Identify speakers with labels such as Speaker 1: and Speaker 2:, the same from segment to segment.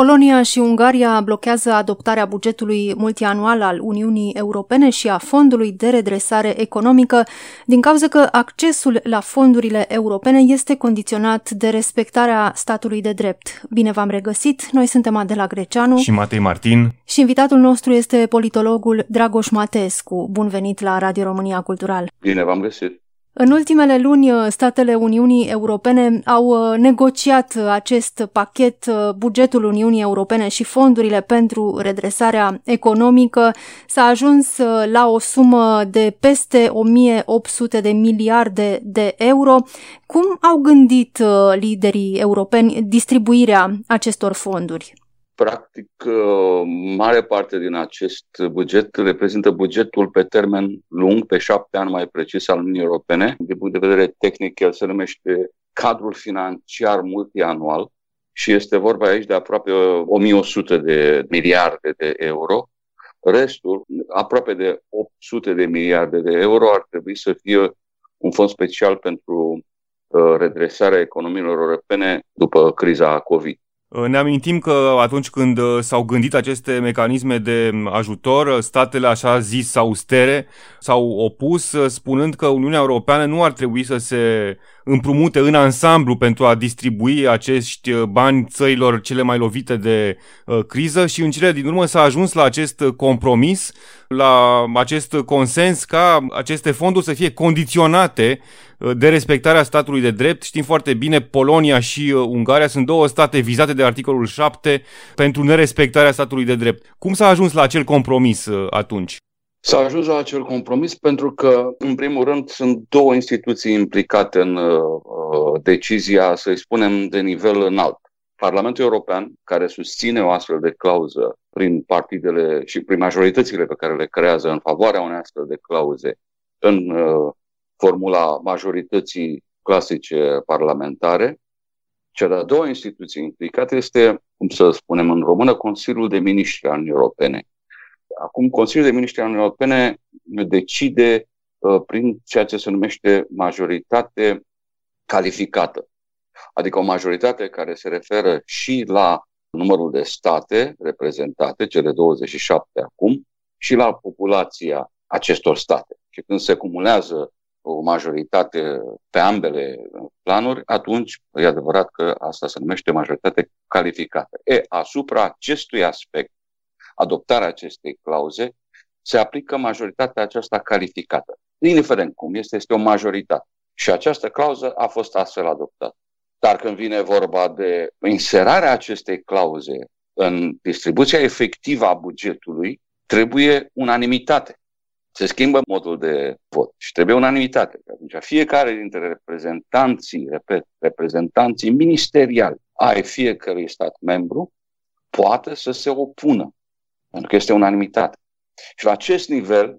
Speaker 1: Polonia și Ungaria blochează adoptarea bugetului multianual al Uniunii Europene și a Fondului de Redresare Economică din cauza că accesul la fondurile europene este condiționat de respectarea statului de drept. Bine v-am regăsit, noi suntem Adela Greceanu
Speaker 2: și Matei Martin
Speaker 1: și invitatul nostru este politologul Dragoș Matescu. Bun venit la Radio România Cultural.
Speaker 3: Bine v-am găsit.
Speaker 1: În ultimele luni, uh, statele Uniunii Europene au uh, negociat uh, acest pachet, bugetul Uniunii Europene și fondurile pentru redresarea economică. S-a ajuns la o sumă de peste 1800 de miliarde de euro. Cum au gândit liderii europeni distribuirea acestor fonduri?
Speaker 3: Practic, uh, mare parte din acest buget reprezintă bugetul pe termen lung, pe șapte ani mai precis al Uniunii Europene. Din punct de vedere tehnic, el se numește cadrul financiar multianual și este vorba aici de aproape 1100 de miliarde de euro. Restul, aproape de 800 de miliarde de euro, ar trebui să fie un fond special pentru uh, redresarea economiilor europene după criza COVID.
Speaker 2: Ne amintim că atunci când uh, s-au gândit aceste mecanisme de ajutor, uh, statele așa zis austere s-au opus uh, spunând că Uniunea Europeană nu ar trebui să se împrumute în ansamblu pentru a distribui acești bani țărilor cele mai lovite de criză și în cele din urmă s-a ajuns la acest compromis, la acest consens ca aceste fonduri să fie condiționate de respectarea statului de drept. Știm foarte bine, Polonia și uh, Ungaria sunt două state vizate de articolul 7 pentru nerespectarea statului de drept. Cum s-a ajuns la acel compromis uh, atunci?
Speaker 3: S-a ajuns la acel compromis pentru că, în primul rând, sunt două instituții implicate în uh, uh decizia, să-i spunem, de nivel înalt. Parlamentul European, care susține o astfel de clauză prin partidele și prin majoritățile pe care le creează în favoarea unei astfel de clauze în uh, formula majorității clasice parlamentare. Cea de-a doua instituție implicată este, cum să spunem în română, Consiliul de Ministri al Uniunii Europene. Acum, Consiliul de Ministri al Uniunii Europene decide uh, prin ceea ce se numește majoritate calificată. Adică o majoritate care se referă și la numărul de state reprezentate, cele 27 acum, și la populația acestor state. Și când se cumulează o majoritate pe ambele planuri, atunci e adevărat că asta se numește majoritate calificată. E, asupra acestui aspect, adoptarea acestei clauze, se aplică majoritatea aceasta calificată. Indiferent cum este, este o majoritate. Și această clauză a fost astfel adoptată. Dar când vine vorba de inserarea acestei clauze în distribuția efectivă a bugetului, trebuie unanimitate se schimbă modul de vot și trebuie unanimitate. Atunci fiecare dintre reprezentanții, repet, reprezentanții ministeriali ai fiecărui stat membru poate să se opună, pentru că este unanimitate. Și la acest nivel,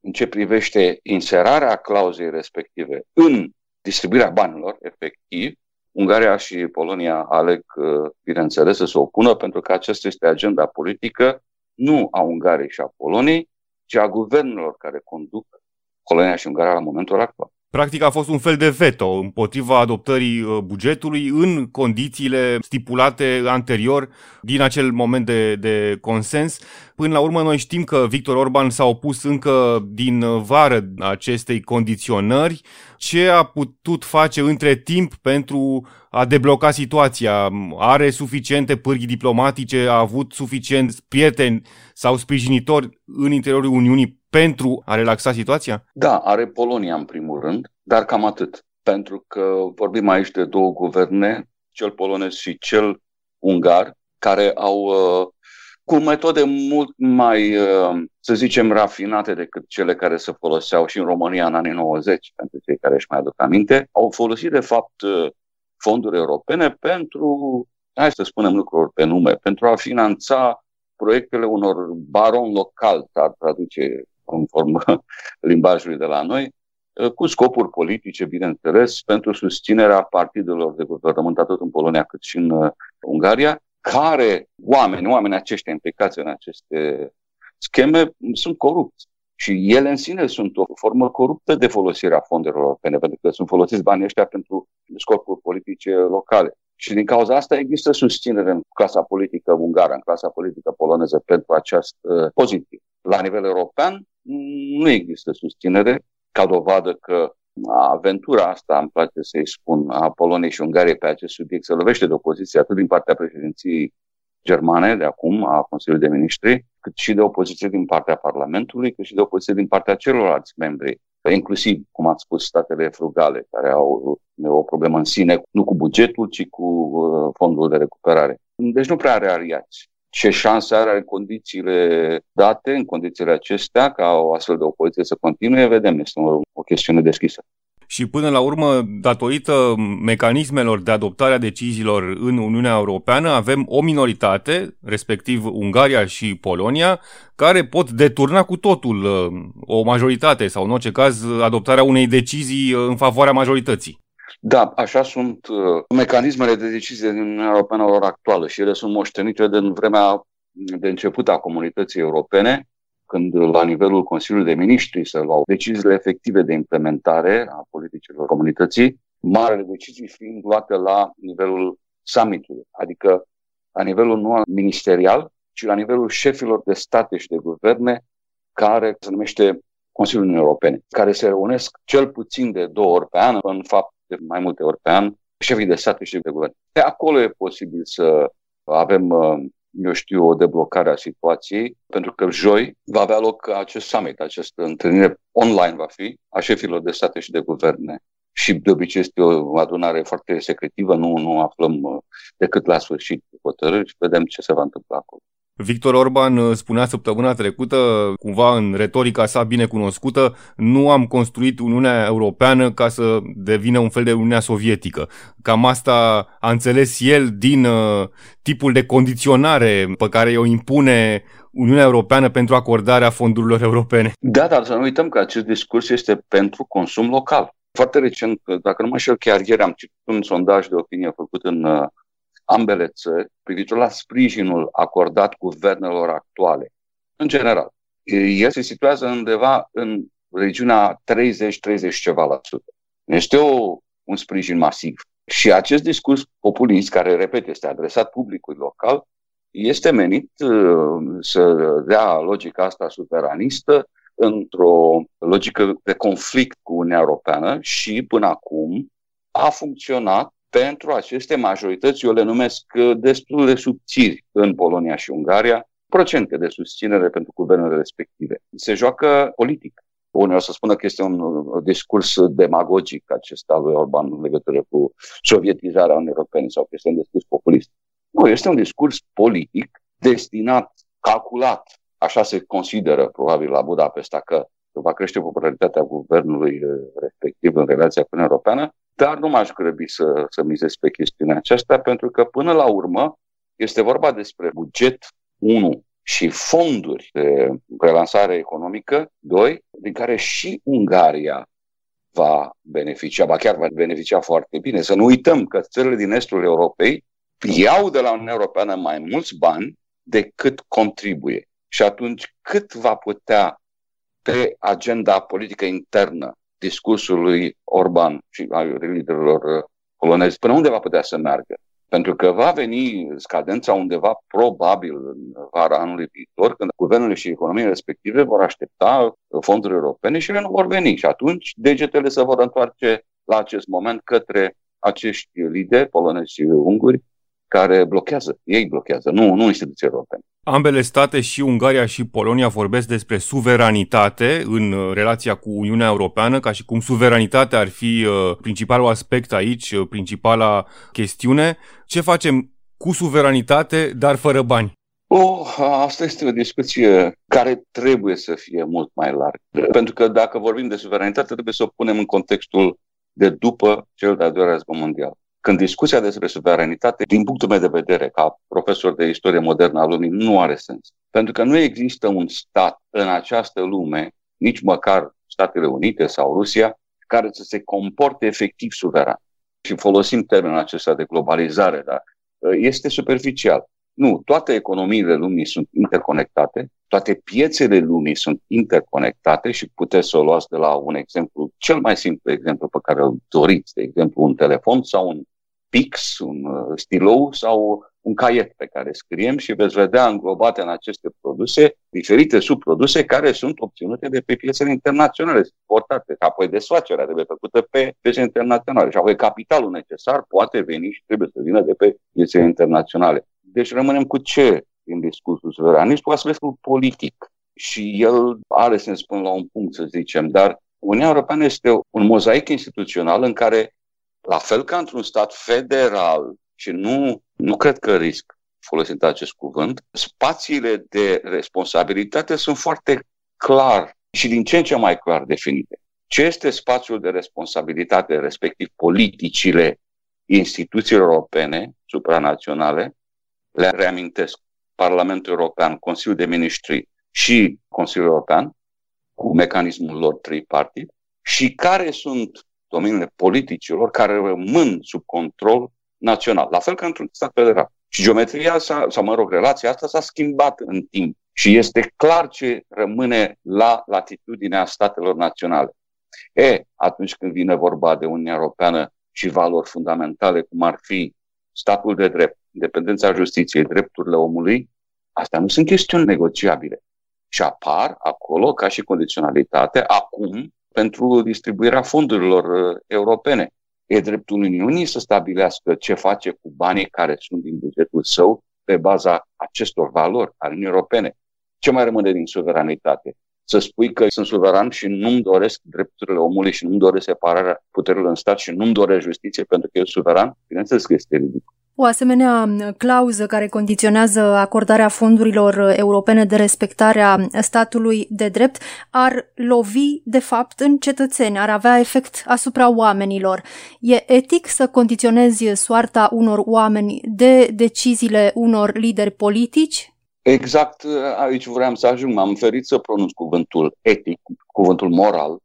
Speaker 3: în ce privește inserarea clauzei respective în distribuirea banilor, efectiv, Ungaria și Polonia aleg, uh, bineînțeles, să se opună, pentru că aceasta este agenda politică nu a Ungariei și a Poloniei, ci a guvernelor care conduc Polonia și Ungaria la momentul actual.
Speaker 2: Practic a fost un fel de veto împotriva adoptării uh, bugetului în condițiile stipulate anterior din acel moment de, de consens. Până la urmă noi știm că Victor Orban s-a opus încă din vară acestei condiționări. Ce a putut face între timp pentru a debloca situația? Are suficiente pârghii diplomatice? A avut suficient prieteni sau sprijinitori în interiorul Uniunii pentru a relaxa situația?
Speaker 3: Da, are Polonia în primul rând, dar cam atât. Pentru că vorbim aici de două guverne, cel polonez și cel ungar, care au uh, cu metode mult mai, uh, să zicem, rafinate decât cele care se foloseau și în România în anii 90, pentru cei care își mai aduc aminte, au folosit, de fapt, uh, fonduri europene pentru, hai să spunem lucruri pe nume, pentru a finanța proiectele unor baron local, s-ar traduce conform limbajului de la noi, uh, cu scopuri politice, bineînțeles, pentru susținerea partidelor de guvernământ atât în Polonia cât și în uh, Ungaria, care oameni, oameni aceștia implicați în aceste scheme sunt corupți. Și ele în sine sunt o formă coruptă de folosire a fondurilor europene, pentru că sunt folosiți banii ăștia pentru scopuri politice locale. Și din cauza asta există susținere în clasa politică ungară, în clasa politică poloneză pentru această poziție. La nivel european nu există susținere ca dovadă că aventura asta, îmi place să-i spun, a Poloniei și Ungariei pe acest subiect se lovește de opoziție atât din partea președinției germane de acum, a Consiliului de Ministri, cât și de opoziție din partea Parlamentului, cât și de opoziție din partea celorlalți membri, inclusiv, cum ați spus, statele frugale, care au o problemă în sine, nu cu bugetul, ci cu uh, fondul de recuperare. Deci nu prea are aliați. Ce șanse are în condițiile date, în condițiile acestea, ca o astfel de opoziție să continue, vedem, este o, o chestiune deschisă
Speaker 2: și până la urmă, datorită mecanismelor de adoptare a deciziilor în Uniunea Europeană, avem o minoritate, respectiv Ungaria și Polonia, care pot deturna cu totul uh, o majoritate sau, în orice caz, adoptarea unei decizii uh, în favoarea majorității.
Speaker 3: Da, așa sunt uh, mecanismele de decizie din Uniunea Europeană lor actuală și ele sunt moștenite din vremea de început a comunității europene când la nivelul Consiliului de Ministri se luau deciziile efective de implementare a politicilor comunității, marele decizii fiind luate la nivelul summitului, adică la nivelul nu ministerial, ci la nivelul șefilor de state și de guverne, care se numește Consiliul Uniunii Europene, care se reunesc cel puțin de două ori pe an, în fapt de mai multe ori pe an, șefii de state și de guverne. De acolo e posibil să avem uh, eu știu, o deblocare a situației, pentru că joi va avea loc acest summit, această întâlnire online va fi a șefilor de state și de guverne. Și de obicei este o adunare foarte secretivă, nu, nu aflăm uh, decât la sfârșit hotărâri și vedem ce se va întâmpla acolo.
Speaker 2: Victor Orban uh, spunea săptămâna trecută, cumva în retorica sa bine cunoscută, nu am construit Uniunea Europeană ca să devină un fel de Uniunea Sovietică. Cam asta a înțeles el din uh, tipul de condiționare pe care o impune Uniunea Europeană pentru acordarea fondurilor europene.
Speaker 3: Da, dar să nu uităm că acest discurs este pentru consum local. Foarte recent, dacă nu mă știu, chiar ieri am citit un sondaj de opinie făcut în uh, ambele țări privitor la sprijinul acordat guvernelor actuale. În general, el se situează undeva în regiunea 30-30 ceva la sută. Este o, un sprijin masiv. Și acest discurs populist, care, repet, este adresat publicului local, este menit uh, să dea logica asta suveranistă într-o logică de conflict cu Uniunea Europeană și până acum a funcționat pentru aceste majorități, eu le numesc uh, destul de subțiri în Polonia și Ungaria, procente de susținere pentru guvernele respective. Se joacă politic. Unii o să spună că este un discurs demagogic acesta lui Orban în legătură cu sovietizarea Uniunii Europene sau că este un discurs populist. Nu, este un discurs politic destinat, calculat, așa se consideră probabil la Budapesta, că va crește popularitatea guvernului uh, respectiv în relația cu Uniunea Europeană, dar nu m-aș grăbi să, să mizez pe chestiunea aceasta, pentru că până la urmă este vorba despre buget 1 și fonduri de relansare economică 2, din care și Ungaria va beneficia, ba chiar va beneficia foarte bine. Să nu uităm că țările din estul Europei iau de la Uniunea Europeană mai mulți bani decât contribuie. Și atunci cât va putea pe agenda politică internă discursului Orban și a liderilor uh, polonezi, până unde va putea să meargă? Pentru că va veni scadența undeva probabil în vara anului viitor, când guvernele și economiile respective vor aștepta fonduri europene și ele nu vor veni. Și atunci degetele se vor întoarce la acest moment către acești lideri polonezi și unguri care blochează, ei blochează, nu, nu instituții europene.
Speaker 2: Ambele state, și Ungaria și Polonia, vorbesc despre suveranitate în uh, relația cu Uniunea Europeană, ca și cum suveranitatea ar fi uh, principalul aspect aici, uh, principala chestiune. Ce facem cu suveranitate, dar fără bani?
Speaker 3: Oh, asta este o discuție care trebuie să fie mult mai largă. Pentru că dacă vorbim de suveranitate, trebuie să o punem în contextul de după cel de-al doilea război mondial. Când discuția despre suveranitate, din punctul meu de vedere, ca profesor de istorie modernă a lumii, nu are sens. Pentru că nu există un stat în această lume, nici măcar Statele Unite sau Rusia, care să se comporte efectiv suveran. Și folosim termenul acesta de globalizare, dar este superficial. Nu, toate economiile lumii sunt interconectate, toate piețele lumii sunt interconectate și puteți să o luați de la un exemplu, cel mai simplu exemplu pe care îl doriți, de exemplu un telefon sau un pix, un uh, stilou sau un caiet pe care scriem și veți vedea înglobate în aceste produse diferite subproduse care sunt obținute de pe piețele internaționale, portate. Apoi desfacerea trebuie făcută pe piețe internaționale și apoi capitalul necesar poate veni și trebuie să vină de pe piețele internaționale. Deci rămânem cu ce din discursul suveranist? Cu aspectul politic. Și el are sens până la un punct, să zicem, dar Uniunea Europeană este un mozaic instituțional în care, la fel ca într-un stat federal, și nu, nu cred că risc folosind acest cuvânt, spațiile de responsabilitate sunt foarte clar și din ce în ce mai clar definite. Ce este spațiul de responsabilitate, respectiv politicile instituțiilor europene, supranaționale, le reamintesc, Parlamentul European, Consiliul de Ministri și Consiliul European, cu mecanismul lor tripartit, și care sunt domeniile politicilor care rămân sub control național, la fel ca într-un stat federal. Și geometria, sa, sau mă rog, relația asta s-a schimbat în timp și este clar ce rămâne la latitudinea statelor naționale. E, atunci când vine vorba de Uniunea Europeană și valori fundamentale, cum ar fi statul de drept, independența justiției, drepturile omului, astea nu sunt chestiuni negociabile. Și apar acolo ca și condiționalitate acum pentru distribuirea fondurilor uh, europene. E dreptul Uniunii să stabilească ce face cu banii care sunt din bugetul său pe baza acestor valori ale Uniunii Europene. Ce mai rămâne din suveranitate? Să spui că sunt suveran și nu-mi doresc drepturile omului și nu-mi doresc separarea puterilor în stat și nu-mi doresc justiție pentru că e suveran? Bineînțeles că este ridicol.
Speaker 1: O asemenea clauză care condiționează acordarea fondurilor europene de respectarea statului de drept ar lovi, de fapt, în cetățeni, ar avea efect asupra oamenilor. E etic să condiționezi soarta unor oameni de deciziile unor lideri politici?
Speaker 3: Exact aici vreau să ajung. M-am ferit să pronunț cuvântul etic, cuvântul moral,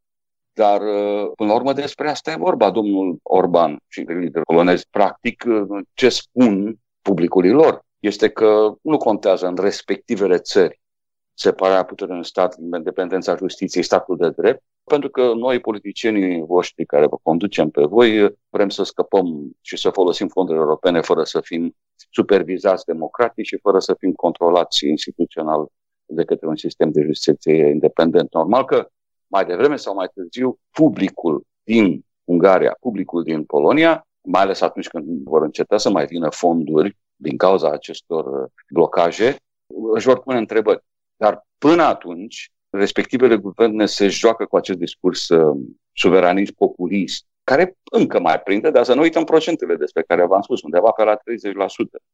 Speaker 3: dar, uh, până la urmă, despre asta e vorba. Domnul Orban și liderul polonez, practic, uh, ce spun publicului lor este că nu contează în respectivele țări separarea puterii în stat, independența justiției, statul de drept, pentru că noi, politicienii voștri care vă conducem pe voi, vrem să scăpăm și să folosim fondurile europene fără să fim supervizați democratic și fără să fim controlați instituțional de către un sistem de justiție independent. Normal că mai devreme sau mai târziu, publicul din Ungaria, publicul din Polonia, mai ales atunci când vor înceta să mai vină fonduri din cauza acestor uh, blocaje, își vor pune întrebări. Dar până atunci, respectivele guverne se joacă cu acest discurs uh, suveranist, populist, care încă mai prinde, dar să nu uităm procentele despre care v-am spus, undeva pe la 30%.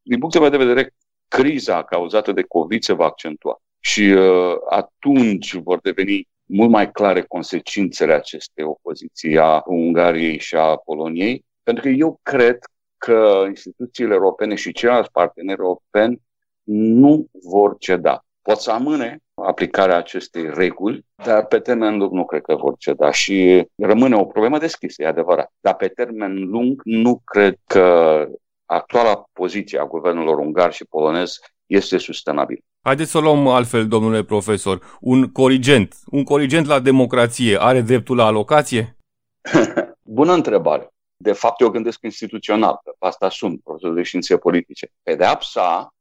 Speaker 3: Din punctul meu de vedere, criza cauzată de COVID se va accentua și uh, atunci vor deveni mult mai clare consecințele acestei opoziții a Ungariei și a Poloniei, pentru că eu cred că instituțiile europene și ceilalți parteneri europeni nu vor ceda. Pot să amâne aplicarea acestei reguli, dar pe termen lung nu cred că vor ceda și rămâne o problemă deschisă, e adevărat. Dar pe termen lung nu cred că actuala poziție a guvernelor ungar și polonez este sustenabil.
Speaker 2: Haideți să o luăm altfel, domnule profesor. Un corigent, un corigent la democrație are dreptul la alocație?
Speaker 3: Bună întrebare. De fapt, eu gândesc instituțional, că asta sunt profesor de științe politice. Pedeapsa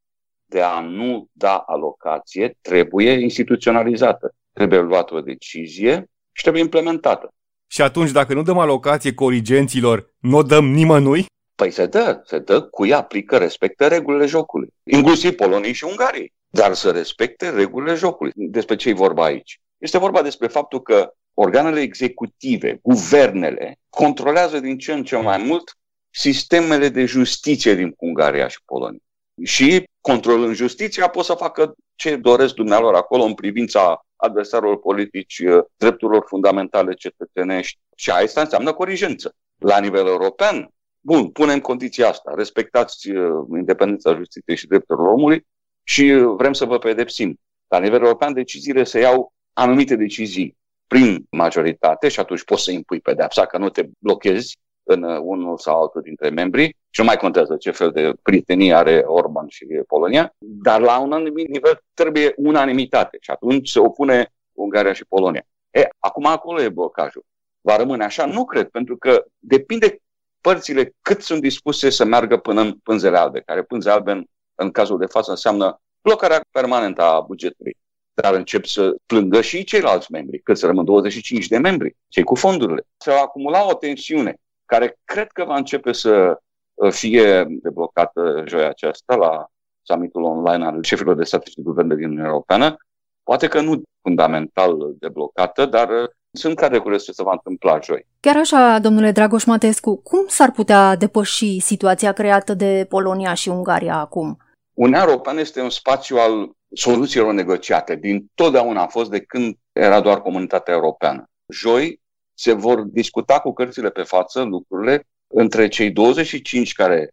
Speaker 3: de a nu da alocație trebuie instituționalizată. Trebuie luată o decizie și trebuie implementată.
Speaker 2: Și atunci, dacă nu dăm alocație corigenților, nu o dăm nimănui?
Speaker 3: Păi se dă, se dă cui aplică, respectă regulile jocului, inclusiv Poloniei și Ungariei, dar să respecte regulile jocului. Despre ce e vorba aici? Este vorba despre faptul că organele executive, guvernele, controlează din ce în ce mai mult sistemele de justiție din Ungaria și Polonia. Și controlând justiția pot să facă ce doresc dumnealor acolo în privința adversarilor politici, drepturilor fundamentale cetățenești. Și asta înseamnă corigență. La nivel european, Bun, punem condiția asta, respectați uh, independența justiției și drepturilor omului și uh, vrem să vă pedepsim. La nivel european, deciziile se iau anumite decizii prin majoritate și atunci poți să impui pedepsa, că nu te blochezi în unul sau altul dintre membri și nu mai contează ce fel de prietenie are Orban și Polonia, dar la un anumit nivel trebuie unanimitate și atunci se opune Ungaria și Polonia. E, acum acolo e blocajul. Va rămâne așa? Nu cred, pentru că depinde părțile cât sunt dispuse să meargă până în pânzele albe, care pânze albe în, în cazul de față înseamnă blocarea permanentă a bugetului. Dar încep să plângă și ceilalți membri, că să rămân 25 de membri, cei cu fondurile. Se va acumula o tensiune care cred că va începe să uh, fie deblocată joia aceasta la summitul online al șefilor de stat și de guvern din Uniunea Europeană. Poate că nu fundamental deblocată, dar uh, sunt care curios ce se va întâmpla joi.
Speaker 1: Chiar așa, domnule Dragoș Matescu, cum s-ar putea depăși situația creată de Polonia și Ungaria acum?
Speaker 3: Uniunea Europeană este un spațiu al soluțiilor negociate. Din totdeauna a fost de când era doar comunitatea europeană. Joi se vor discuta cu cărțile pe față lucrurile între cei 25 care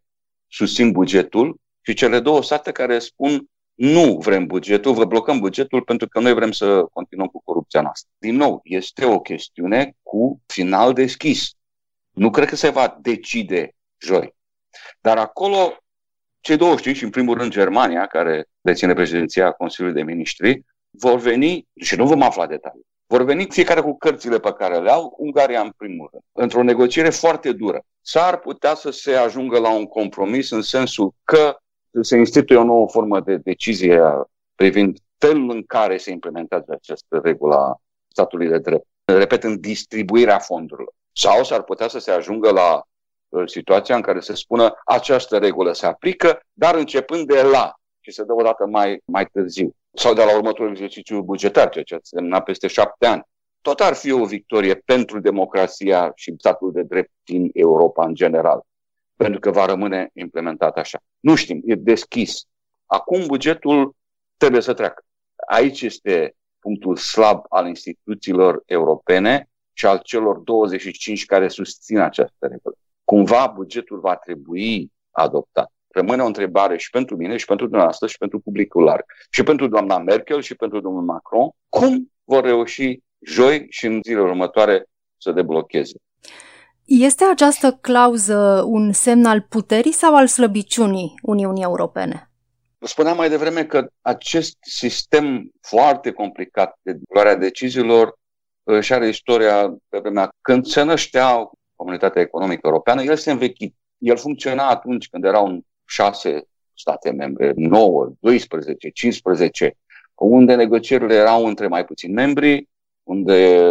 Speaker 3: susțin bugetul și cele două state care spun nu vrem bugetul, vă blocăm bugetul pentru că noi vrem să continuăm cu corupția noastră. Din nou, este o chestiune cu final deschis. Nu cred că se va decide joi. Dar acolo, cei 25, și în primul rând Germania, care deține președinția Consiliului de Ministri, vor veni, și nu vom afla detalii, vor veni fiecare cu cărțile pe care le au, Ungaria în primul rând, într-o negociere foarte dură. S-ar putea să se ajungă la un compromis în sensul că se instituie o nouă formă de decizie privind felul în care se implementează această regulă a statului de drept. Repet, în distribuirea fondurilor. Sau s-ar putea să se ajungă la uh, situația în care se spună această regulă se aplică, dar începând de la și se dă o dată mai, mai târziu. Sau de la următorul exercițiu bugetar, ceea ce a semnat peste șapte ani. Tot ar fi o victorie pentru democrația și statul de drept din Europa în general pentru că va rămâne implementat așa. Nu știm, e deschis. Acum bugetul trebuie să treacă. Aici este punctul slab al instituțiilor europene și al celor 25 care susțin această regulă. Cumva bugetul va trebui adoptat. Rămâne o întrebare și pentru mine, și pentru dumneavoastră, și pentru publicul larg, și pentru doamna Merkel, și pentru domnul Macron, cum vor reuși joi și în zilele următoare să deblocheze.
Speaker 1: Este această clauză un semn al puterii sau al slăbiciunii Uniunii Europene?
Speaker 3: Spuneam mai devreme că acest sistem foarte complicat de luarea deciziilor își are istoria pe vremea când se năștea Comunitatea Economică Europeană, el se învechit. El funcționa atunci când erau șase state membre, 9, 12, 15, unde negocierile erau între mai puțini membri, unde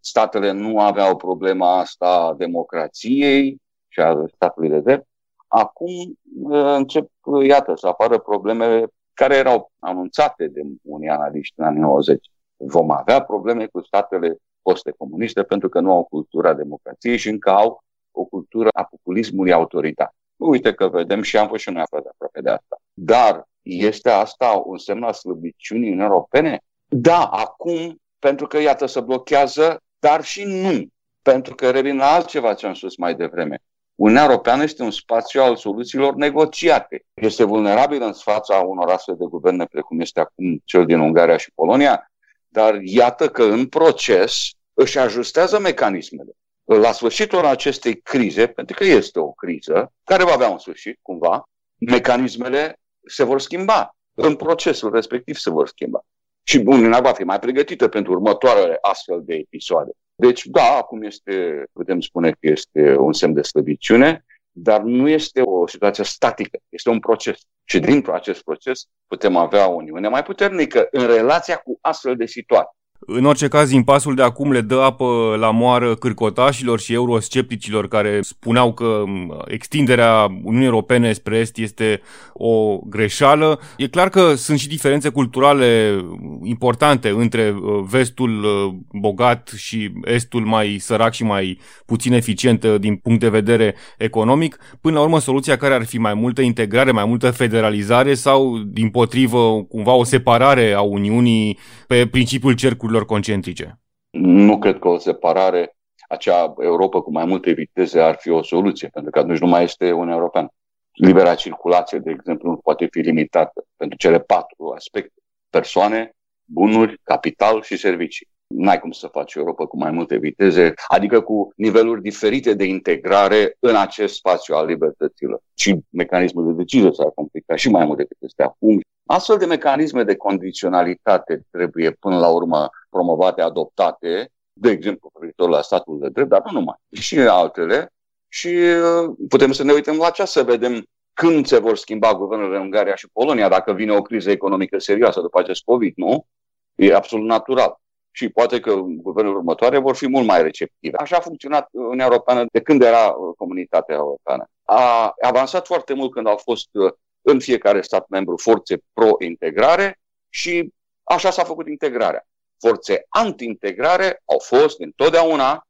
Speaker 3: statele nu aveau problema asta a democrației și a statului de drept. Acum uh, încep, uh, iată, să apară probleme care erau anunțate de unii analiști în anii 90. Vom avea probleme cu statele poste comuniste pentru că nu au cultura democrației și încă au o cultură a populismului autoritar. Uite că vedem și am fost și noi aflat aproape de asta. Dar este asta un semn al slăbiciunii în europene? Da, acum pentru că, iată, se blochează, dar și nu. Pentru că revin la altceva ce am spus mai devreme. Uniunea Europeană este un spațiu al soluțiilor negociate. Este vulnerabil în fața unor astfel de guverne, precum este acum cel din Ungaria și Polonia, dar iată că în proces își ajustează mecanismele. La sfârșitul acestei crize, pentru că este o criză, care va avea un sfârșit, cumva, mecanismele se vor schimba. În procesul respectiv se vor schimba și Uniunea va fi mai pregătită pentru următoarele astfel de episoade. Deci, da, acum este, putem spune că este un semn de slăbiciune, dar nu este o situație statică, este un proces. Și din acest proces putem avea o Uniune mai puternică în relația cu astfel de situații.
Speaker 2: În orice caz, impasul de acum le dă apă la moară cârcotașilor și euroscepticilor care spuneau că extinderea Uniunii Europene spre Est este o greșeală. E clar că sunt și diferențe culturale importante între uh, vestul uh, bogat și estul mai sărac și mai puțin eficient uh, din punct de vedere economic. Până la urmă, soluția care ar fi mai multă integrare, mai multă federalizare sau, din potrivă, cumva o separare a Uniunii pe principiul cercului cercurilor concentrice?
Speaker 3: Nu cred că o separare, acea Europa cu mai multe viteze ar fi o soluție, pentru că atunci nu mai este Uniunea Europeană. Libera circulație, de exemplu, nu poate fi limitată pentru cele patru aspecte. Persoane, bunuri, capital și servicii. N-ai cum să faci Europa cu mai multe viteze, adică cu niveluri diferite de integrare în acest spațiu al libertăților. Și mecanismul de decizie s-ar complica și mai mult decât este acum. Astfel de mecanisme de condiționalitate trebuie până la urmă promovate, adoptate, de exemplu, privitor la statul de drept, dar nu numai, și altele. Și uh, putem să ne uităm la ce să vedem când se vor schimba guvernele în Ungaria și Polonia, dacă vine o criză economică serioasă după acest COVID, nu? E absolut natural. Și poate că guvernele următoare vor fi mult mai receptive. Așa a funcționat Uniunea Europeană de când era uh, comunitatea europeană. A avansat foarte mult când au fost uh, în fiecare stat membru forțe pro-integrare și așa s-a făcut integrarea. Forțe anti-integrare au fost întotdeauna,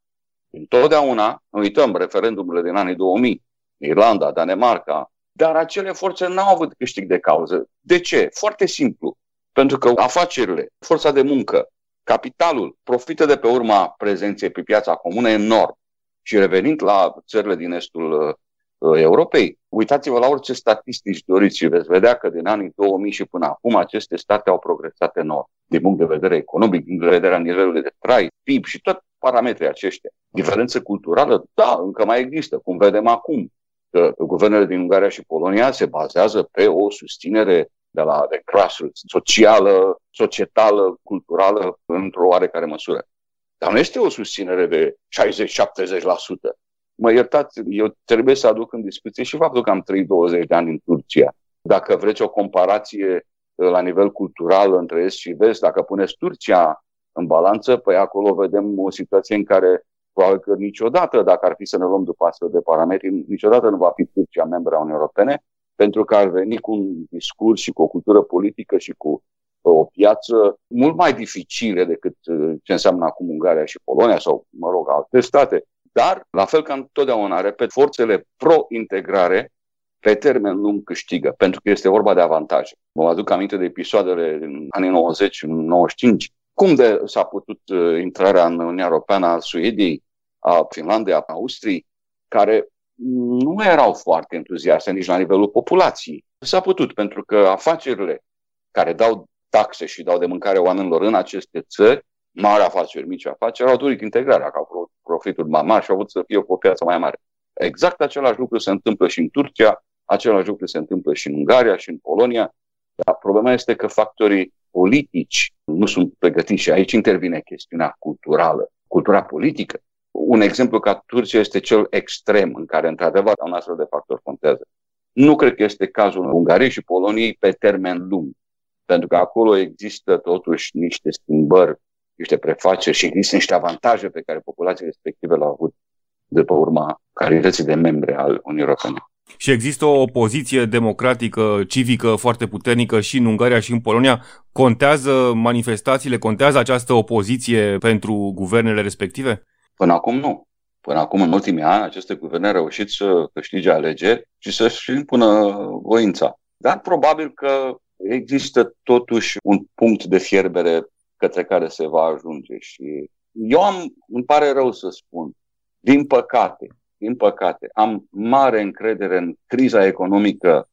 Speaker 3: întotdeauna, nu uităm referendumurile din anii 2000, Irlanda, Danemarca, dar acele forțe n-au avut câștig de cauză. De ce? Foarte simplu. Pentru că afacerile, forța de muncă, capitalul profită de pe urma prezenței pe piața comună enorm. Și revenind la țările din estul uh, Europei, uitați-vă la orice statistici doriți și veți vedea că din anii 2000 și până acum aceste state au progresat enorm. Din punct de vedere economic, din punct de vedere a nivelului de trai, PIB și tot parametrii aceștia. Diferență culturală, da, încă mai există, cum vedem acum că guvernele din Ungaria și Polonia se bazează pe o susținere de la de grassroots, socială, societală, culturală, într-o oarecare măsură. Dar nu este o susținere de 60-70%. Mă iertați, eu trebuie să aduc în discuție și faptul că am trăit 20 de ani în Turcia. Dacă vreți o comparație uh, la nivel cultural între Est și Vest, dacă puneți Turcia în balanță, păi acolo vedem o situație în care Probabil că niciodată, dacă ar fi să ne luăm după astfel de parametri, niciodată nu va fi Turcia membra Uniunii Europene, pentru că ar veni cu un discurs și cu o cultură politică și cu o piață mult mai dificile decât uh, ce înseamnă acum Ungaria și Polonia sau, mă rog, alte state. Dar, la fel ca întotdeauna, repet, forțele pro-integrare pe termen lung câștigă, pentru că este vorba de avantaje. Mă aduc aminte de episoadele din anii 90-95, cum de s-a putut uh, intrarea în Uniunea Europeană a Suediei, a Finlandei, a Austriei, care nu erau foarte entuziaste nici la nivelul populației. S-a putut, pentru că afacerile care dau taxe și dau de mâncare oamenilor în aceste țări, mari afaceri, mici afaceri, au dorit integrarea, că au profituri mai mari și au avut să fie o piață mai mare. Exact același lucru se întâmplă și în Turcia, același lucru se întâmplă și în Ungaria și în Polonia. Dar problema este că factorii politici nu sunt pregătiți și aici intervine chestiunea culturală, cultura politică. Un exemplu ca Turcia este cel extrem în care, într-adevăr, un astfel de factor contează. Nu cred că este cazul Ungariei și Poloniei pe termen lung, pentru că acolo există totuși niște schimbări, niște prefaceri și există niște avantaje pe care populațiile respective le-au avut de pe urma calității de membre al Uniunii Europene.
Speaker 2: Și există o opoziție democratică, civică foarte puternică și în Ungaria și în Polonia. Contează manifestațiile, contează această opoziție pentru guvernele respective?
Speaker 3: Până acum nu. Până acum, în ultimii ani, aceste guverne au reușit să câștige alegeri și să-și impună voința. Dar probabil că există totuși un punct de fierbere către care se va ajunge și eu am, îmi pare rău să spun, din păcate, din păcate, am mare încredere în criza economică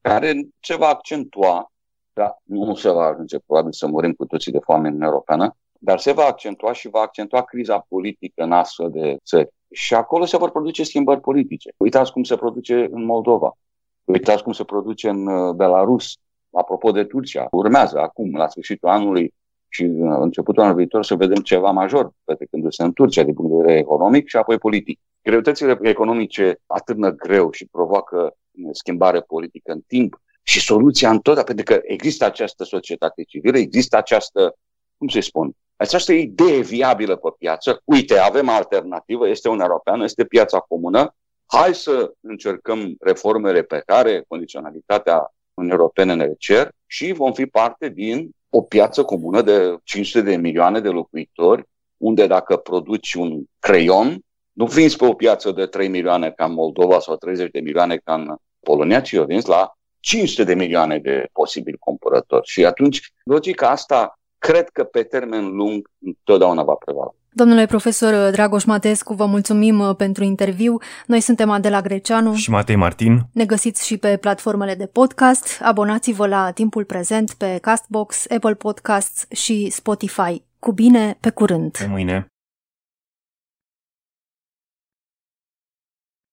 Speaker 3: care se va accentua, da, nu se va ajunge probabil să murim cu toții de foame în Europeană, dar se va accentua și va accentua criza politică în astfel de țări. Și acolo se vor produce schimbări politice. Uitați cum se produce în Moldova. Uitați cum se produce în uh, Belarus. Apropo de Turcia, urmează acum, la sfârșitul anului și uh, începutul anului viitor, să vedem ceva major petrecându-se în Turcia din punct de vedere economic și apoi politic. Greutățile economice atârnă greu și provoacă schimbare politică în timp și soluția întotdeauna, pentru că există această societate civilă, există această, cum să spun, această idee viabilă pe piață. Uite, avem alternativă, este Uniunea Europeană, este piața comună, hai să încercăm reformele pe care condiționalitatea Uniunii Europene ne cer și vom fi parte din o piață comună de 500 de milioane de locuitori, unde dacă produci un creion, nu vinzi pe o piață de 3 milioane ca în Moldova sau 30 de milioane ca în Polonia, ci o vinzi la 500 de milioane de posibili cumpărători. Și atunci, logica asta cred că pe termen lung întotdeauna va prevala.
Speaker 1: Domnule profesor Dragoș Matescu, vă mulțumim uh, pentru interviu. Noi suntem Adela Greceanu
Speaker 2: și Matei Martin.
Speaker 1: Ne găsiți și pe platformele de podcast. Abonați-vă la timpul prezent pe Castbox, Apple Podcasts și Spotify. Cu bine, pe curând!
Speaker 2: Pe mâine!